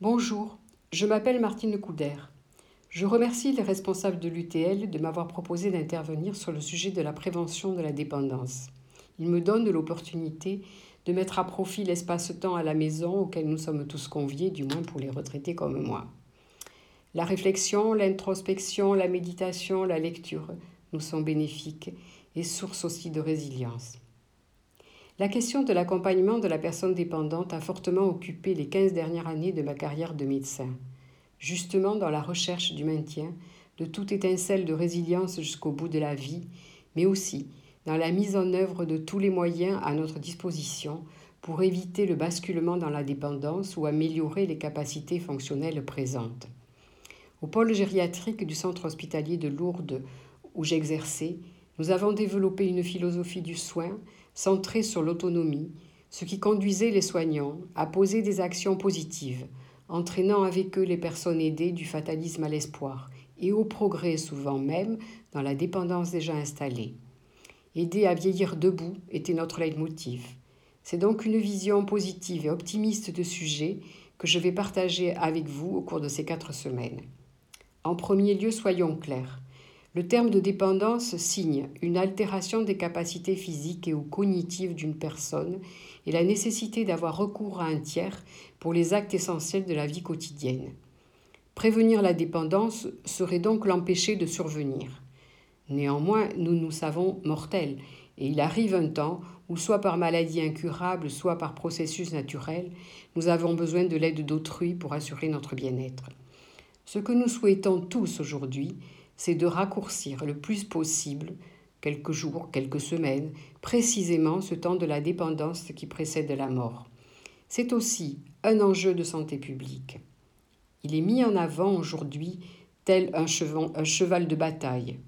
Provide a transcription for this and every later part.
Bonjour, je m'appelle Martine Couder. Je remercie les responsables de l'UTL de m'avoir proposé d'intervenir sur le sujet de la prévention de la dépendance. Il me donne l'opportunité de mettre à profit l'espace-temps à la maison auquel nous sommes tous conviés, du moins pour les retraités comme moi. La réflexion, l'introspection, la méditation, la lecture nous sont bénéfiques et source aussi de résilience. La question de l'accompagnement de la personne dépendante a fortement occupé les 15 dernières années de ma carrière de médecin, justement dans la recherche du maintien de toute étincelle de résilience jusqu'au bout de la vie, mais aussi dans la mise en œuvre de tous les moyens à notre disposition pour éviter le basculement dans la dépendance ou améliorer les capacités fonctionnelles présentes. Au pôle gériatrique du centre hospitalier de Lourdes où j'exerçais, nous avons développé une philosophie du soin centrée sur l'autonomie, ce qui conduisait les soignants à poser des actions positives, entraînant avec eux les personnes aidées du fatalisme à l'espoir et au progrès souvent même dans la dépendance déjà installée. Aider à vieillir debout était notre leitmotiv. C'est donc une vision positive et optimiste de sujet que je vais partager avec vous au cours de ces quatre semaines. En premier lieu, soyons clairs. Le terme de dépendance signe une altération des capacités physiques et ou cognitives d'une personne et la nécessité d'avoir recours à un tiers pour les actes essentiels de la vie quotidienne. Prévenir la dépendance serait donc l'empêcher de survenir. Néanmoins, nous nous savons mortels, et il arrive un temps où, soit par maladie incurable, soit par processus naturel, nous avons besoin de l'aide d'autrui pour assurer notre bien-être. Ce que nous souhaitons tous aujourd'hui, c'est de raccourcir le plus possible, quelques jours, quelques semaines, précisément ce temps de la dépendance qui précède la mort. C'est aussi un enjeu de santé publique. Il est mis en avant aujourd'hui tel un cheval, de bataille.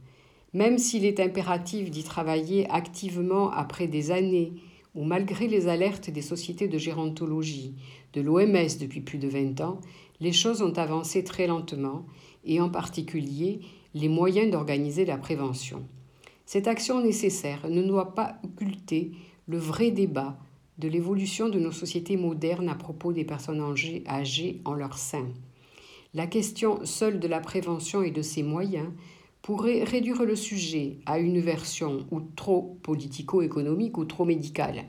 Même s'il est impératif d'y travailler activement après des années où, malgré les alertes des sociétés de gérontologie, de l'OMS depuis plus de 20 ans, les choses ont avancé très lentement, et en particulier les moyens d'organiser la prévention. Cette action nécessaire ne doit pas occulter le vrai débat de l'évolution de nos sociétés modernes à propos des personnes âgées, en leur sein. La question seule de la prévention et de ses moyens pourrait réduire le sujet à une version ou trop politico-économique ou trop médicale.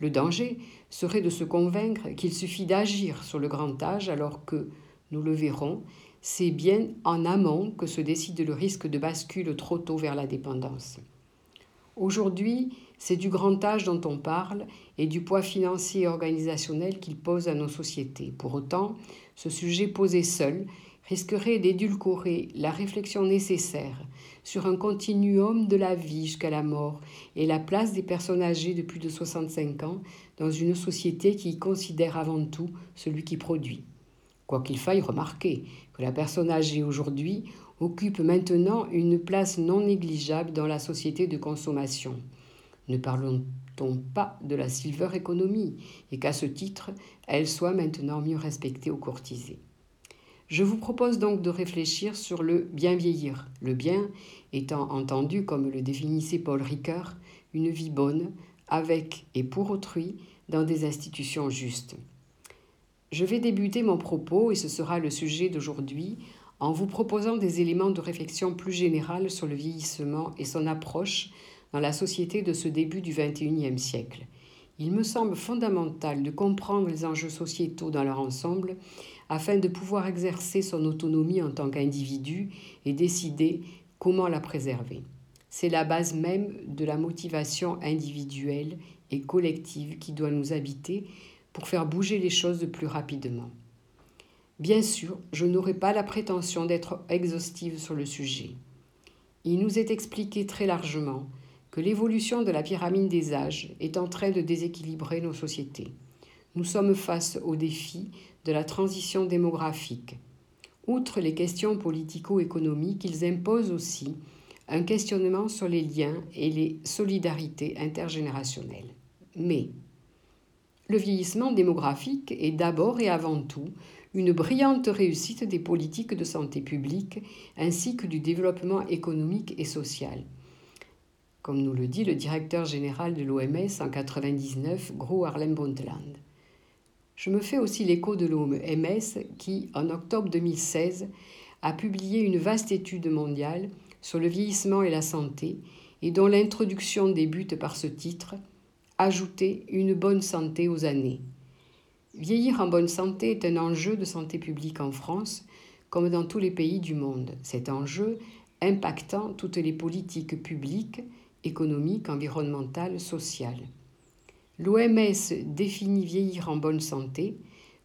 Le danger serait de se convaincre qu'il suffit d'agir sur le grand âge alors que, nous le verrons, c'est bien en amont que se décide le risque de bascule trop tôt vers la dépendance. Aujourd'hui, c'est du grand âge dont on parle et du poids financier et organisationnel qu'il pose à nos sociétés. Pour autant, ce sujet posé seul risquerait d'édulcorer la réflexion nécessaire sur un continuum de la vie jusqu'à la mort et la place des personnes âgées de plus de 65 ans dans une société qui considère avant tout celui qui produit. Quoi qu'il faille remarquer que la personne âgée aujourd'hui occupe maintenant une place non négligeable dans la société de consommation. Ne parlons-on pas de la silver economy et qu'à ce titre, elle soit maintenant mieux respectée ou courtisée. Je vous propose donc de réfléchir sur le bien vieillir, le bien étant entendu, comme le définissait Paul Ricoeur, une vie bonne, avec et pour autrui, dans des institutions justes. Je vais débuter mon propos, et ce sera le sujet d'aujourd'hui, en vous proposant des éléments de réflexion plus générale sur le vieillissement et son approche dans la société de ce début du XXIe siècle. Il me semble fondamental de comprendre les enjeux sociétaux dans leur ensemble afin de pouvoir exercer son autonomie en tant qu'individu et décider comment la préserver. C'est la base même de la motivation individuelle et collective qui doit nous habiter pour faire bouger les choses plus rapidement. Bien sûr, je n'aurai pas la prétention d'être exhaustive sur le sujet. Il nous est expliqué très largement que l'évolution de la pyramide des âges est en train de déséquilibrer nos sociétés. Nous sommes face au défi de la transition démographique. Outre les questions politico-économiques, ils imposent aussi un questionnement sur les liens et les solidarités intergénérationnelles. Mais le vieillissement démographique est d'abord et avant tout une brillante réussite des politiques de santé publique ainsi que du développement économique et social. Comme nous le dit le directeur général de l'OMS en 1999, Gro Harlem Brundtland. Je me fais aussi l'écho de l'OMS qui, en octobre 2016, a publié une vaste étude mondiale sur le vieillissement et la santé et dont l'introduction débute par ce titre Ajouter une bonne santé aux années. Vieillir en bonne santé est un enjeu de santé publique en France comme dans tous les pays du monde. Cet enjeu impactant toutes les politiques publiques, économiques, environnementales, sociales. L'OMS définit vieillir en bonne santé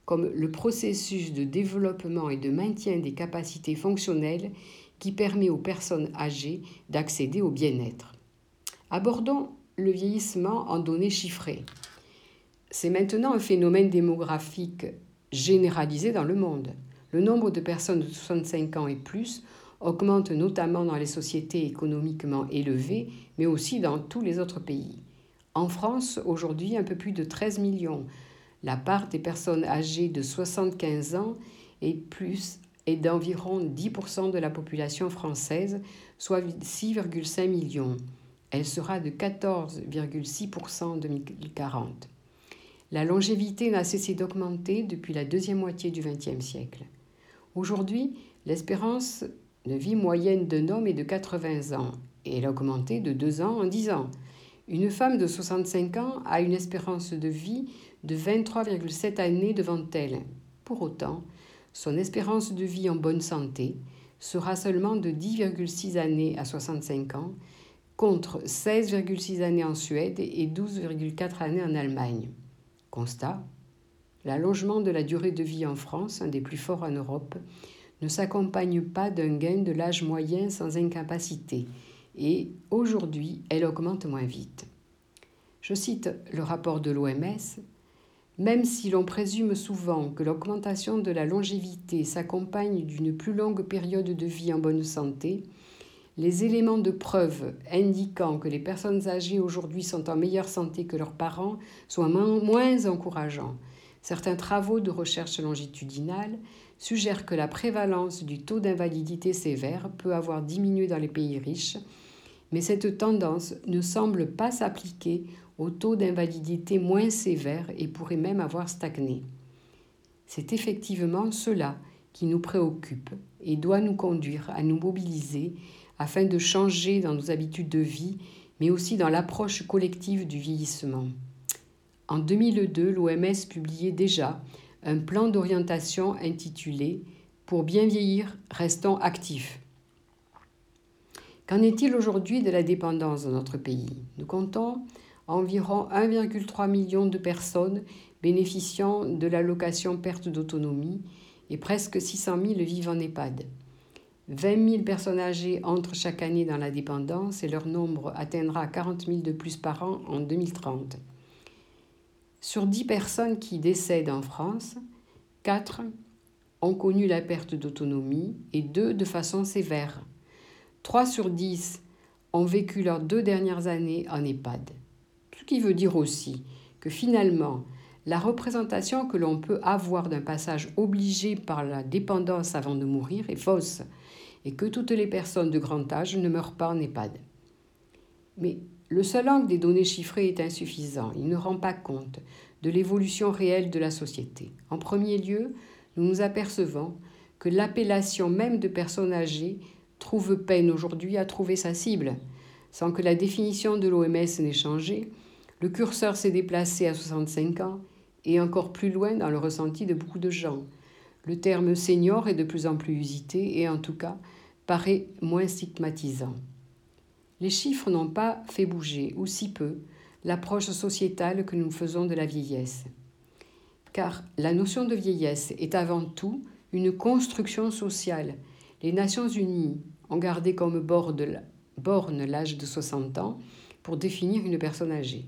comme le processus de développement et de maintien des capacités fonctionnelles qui permet aux personnes âgées d'accéder au bien-être. Abordons le vieillissement en données chiffrées. C'est maintenant un phénomène démographique généralisé dans le monde. Le nombre de personnes de 65 ans et plus augmente notamment dans les sociétés économiquement élevées, mais aussi dans tous les autres pays. En France, aujourd'hui, un peu plus de 13 millions. La part des personnes âgées de 75 ans et plus est d'environ 10% de la population française, soit 6,5 millions. Elle sera de 14,6% en 2040. La longévité n'a cessé d'augmenter depuis la deuxième moitié du XXe siècle. Aujourd'hui, l'espérance de vie moyenne d'un homme est de 80 ans et elle a augmenté de 2 ans en 10 ans. Une femme de 65 ans a une espérance de vie de 23,7 années devant elle. Pour autant, son espérance de vie en bonne santé sera seulement de 10,6 années à 65 ans, contre 16,6 années en Suède et 12,4 années en Allemagne. Constat L'allongement de la durée de vie en France, un des plus forts en Europe, ne s'accompagne pas d'un gain de l'âge moyen sans incapacité, et aujourd'hui, elle augmente moins vite. Je cite le rapport de l'OMS. Même si l'on présume souvent que l'augmentation de la longévité s'accompagne d'une plus longue période de vie en bonne santé, les éléments de preuve indiquant que les personnes âgées aujourd'hui sont en meilleure santé que leurs parents sont moins encourageants. Certains travaux de recherche longitudinale suggèrent que la prévalence du taux d'invalidité sévère peut avoir diminué dans les pays riches mais cette tendance ne semble pas s'appliquer au taux d'invalidité moins sévère et pourrait même avoir stagné. C'est effectivement cela qui nous préoccupe et doit nous conduire à nous mobiliser afin de changer dans nos habitudes de vie, mais aussi dans l'approche collective du vieillissement. En 2002, l'OMS publiait déjà un plan d'orientation intitulé Pour bien vieillir, restons actifs Qu'en est-il aujourd'hui de la dépendance dans notre pays? Nous comptons environ 1,3 million de personnes bénéficiant de l'allocation perte d'autonomie et presque 600 000 vivent en EHPAD. 20 000 personnes âgées entrent chaque année dans la dépendance et leur nombre atteindra 40 000 de plus par an en 2030. Sur 10 personnes qui décèdent en France, 4 ont connu la perte d'autonomie et 2 de façon sévère. 3 sur 10 ont vécu leurs deux dernières années en EHPAD. Ce qui veut dire aussi que finalement, la représentation que l'on peut avoir d'un passage obligé par la dépendance avant de mourir est fausse et que toutes les personnes de grand âge ne meurent pas en EHPAD. Mais le seul angle des données chiffrées est insuffisant. Il ne rend pas compte de l'évolution réelle de la société. En premier lieu, nous nous apercevons que l'appellation même de personnes âgées trouve peine aujourd'hui à trouver sa cible. Sans que la définition de l'OMS n'ait changé, le curseur s'est déplacé à 65 ans et encore plus loin dans le ressenti de beaucoup de gens. Le terme senior est de plus en plus usité et en tout cas paraît moins stigmatisant. Les chiffres n'ont pas fait bouger, ou si peu, l'approche sociétale que nous faisons de la vieillesse. Car la notion de vieillesse est avant tout une construction sociale les Nations Unies ont gardé comme borne l'âge de 60 ans pour définir une personne âgée.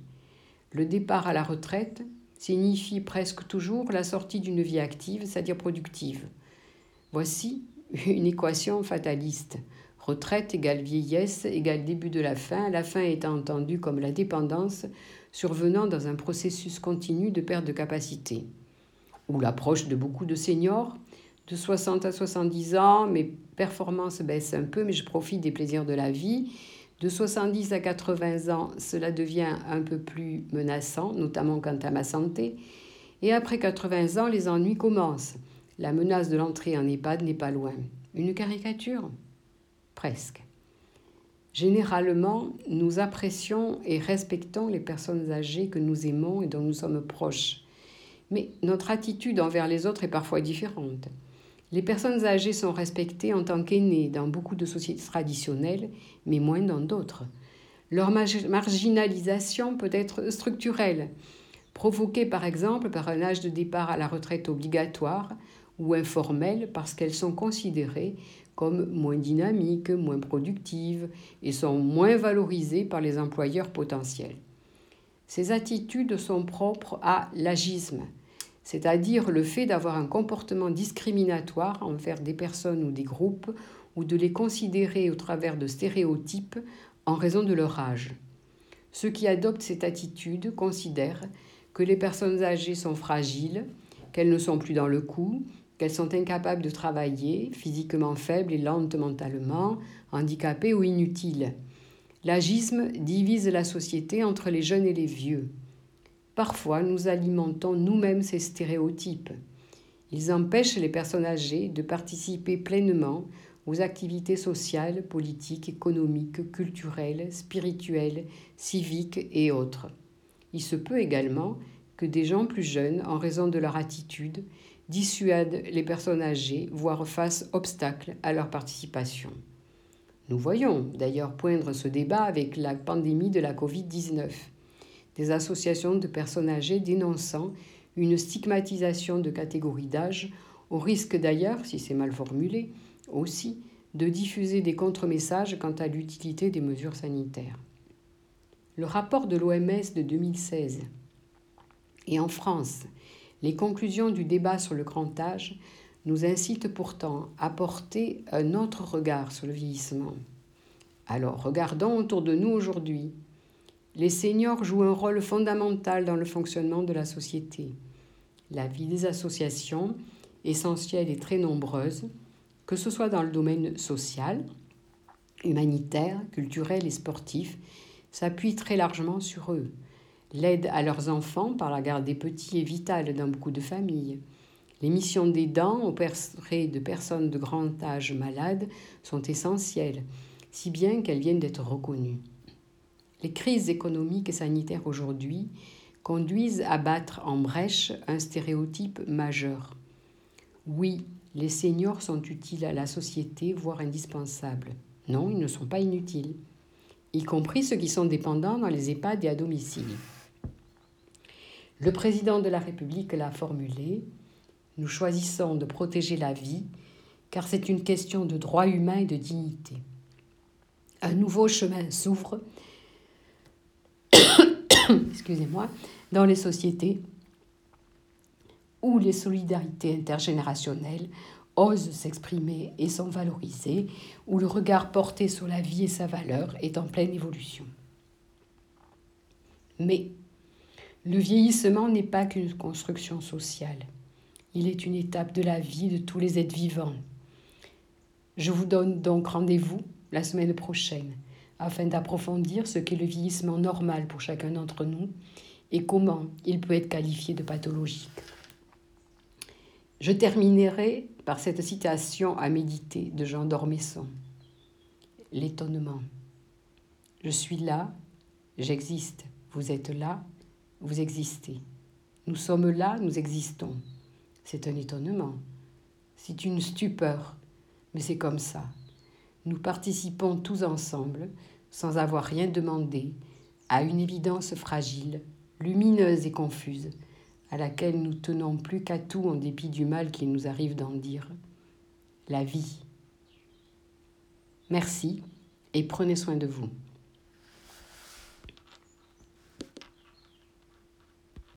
Le départ à la retraite signifie presque toujours la sortie d'une vie active, c'est-à-dire productive. Voici une équation fataliste. Retraite égale vieillesse égale début de la fin, la fin étant entendue comme la dépendance survenant dans un processus continu de perte de capacité. Ou l'approche de beaucoup de seniors, de 60 à 70 ans, mes performances baissent un peu, mais je profite des plaisirs de la vie. De 70 à 80 ans, cela devient un peu plus menaçant, notamment quant à ma santé. Et après 80 ans, les ennuis commencent. La menace de l'entrée en EHPAD n'est pas loin. Une caricature? Presque. Généralement, nous apprécions et respectons les personnes âgées que nous aimons et dont nous sommes proches. Mais notre attitude envers les autres est parfois différente. Les personnes âgées sont respectées en tant qu'aînées dans beaucoup de sociétés traditionnelles, mais moins dans d'autres. Leur marginalisation peut être structurelle, provoquée par exemple par un âge de départ à la retraite obligatoire ou informelle parce qu'elles sont considérées comme moins dynamiques, moins productives et sont moins valorisées par les employeurs potentiels. Ces attitudes sont propres à l'agisme, c'est-à-dire le fait d'avoir un comportement discriminatoire envers des personnes ou des groupes ou de les considérer au travers de stéréotypes en raison de leur âge. Ceux qui adoptent cette attitude considèrent que les personnes âgées sont fragiles, qu'elles ne sont plus dans le coup, qu'elles sont incapables de travailler, physiquement faibles et lentes mentalement, handicapées ou inutiles. L'agisme divise la société entre les jeunes et les vieux. Parfois, nous alimentons nous-mêmes ces stéréotypes. Ils empêchent les personnes âgées de participer pleinement aux activités sociales, politiques, économiques, culturelles, spirituelles, civiques et autres. Il se peut également que des gens plus jeunes, en raison de leur attitude, dissuadent les personnes âgées, voire fassent obstacle à leur participation. Nous voyons d'ailleurs poindre ce débat avec la pandémie de la Covid-19 des associations de personnes âgées dénonçant une stigmatisation de catégories d'âge, au risque d'ailleurs, si c'est mal formulé, aussi de diffuser des contre-messages quant à l'utilité des mesures sanitaires. Le rapport de l'OMS de 2016 et en France, les conclusions du débat sur le grand âge nous incitent pourtant à porter un autre regard sur le vieillissement. Alors regardons autour de nous aujourd'hui les seniors jouent un rôle fondamental dans le fonctionnement de la société. La vie des associations, essentielle et très nombreuse, que ce soit dans le domaine social, humanitaire, culturel et sportif, s'appuie très largement sur eux. L'aide à leurs enfants par la garde des petits est vitale dans beaucoup de familles. Les missions d'aidants auprès de personnes de grand âge malades sont essentielles, si bien qu'elles viennent d'être reconnues. Les crises économiques et sanitaires aujourd'hui conduisent à battre en brèche un stéréotype majeur. Oui, les seniors sont utiles à la société, voire indispensables. Non, ils ne sont pas inutiles, y compris ceux qui sont dépendants dans les EHPAD et à domicile. Le président de la République l'a formulé, nous choisissons de protéger la vie car c'est une question de droit humain et de dignité. Un nouveau chemin s'ouvre excusez-moi, dans les sociétés où les solidarités intergénérationnelles osent s'exprimer et sont valorisées, où le regard porté sur la vie et sa valeur est en pleine évolution. Mais le vieillissement n'est pas qu'une construction sociale. Il est une étape de la vie de tous les êtres vivants. Je vous donne donc rendez-vous la semaine prochaine afin d'approfondir ce qu'est le vieillissement normal pour chacun d'entre nous et comment il peut être qualifié de pathologique. Je terminerai par cette citation à méditer de Jean d'Ormesson. L'étonnement. Je suis là, j'existe. Vous êtes là, vous existez. Nous sommes là, nous existons. C'est un étonnement. C'est une stupeur, mais c'est comme ça nous participons tous ensemble, sans avoir rien demandé, à une évidence fragile, lumineuse et confuse, à laquelle nous tenons plus qu'à tout en dépit du mal qu'il nous arrive d'en dire. La vie. Merci et prenez soin de vous.